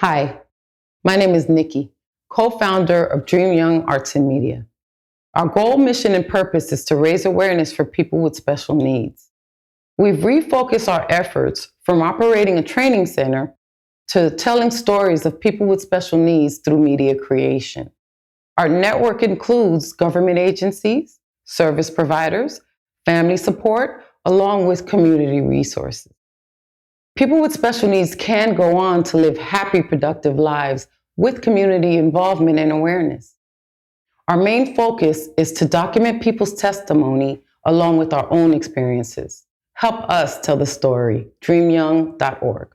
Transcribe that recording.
Hi, my name is Nikki, co founder of Dream Young Arts and Media. Our goal, mission, and purpose is to raise awareness for people with special needs. We've refocused our efforts from operating a training center to telling stories of people with special needs through media creation. Our network includes government agencies, service providers, family support, along with community resources. People with special needs can go on to live happy, productive lives with community involvement and awareness. Our main focus is to document people's testimony along with our own experiences. Help us tell the story. DreamYoung.org.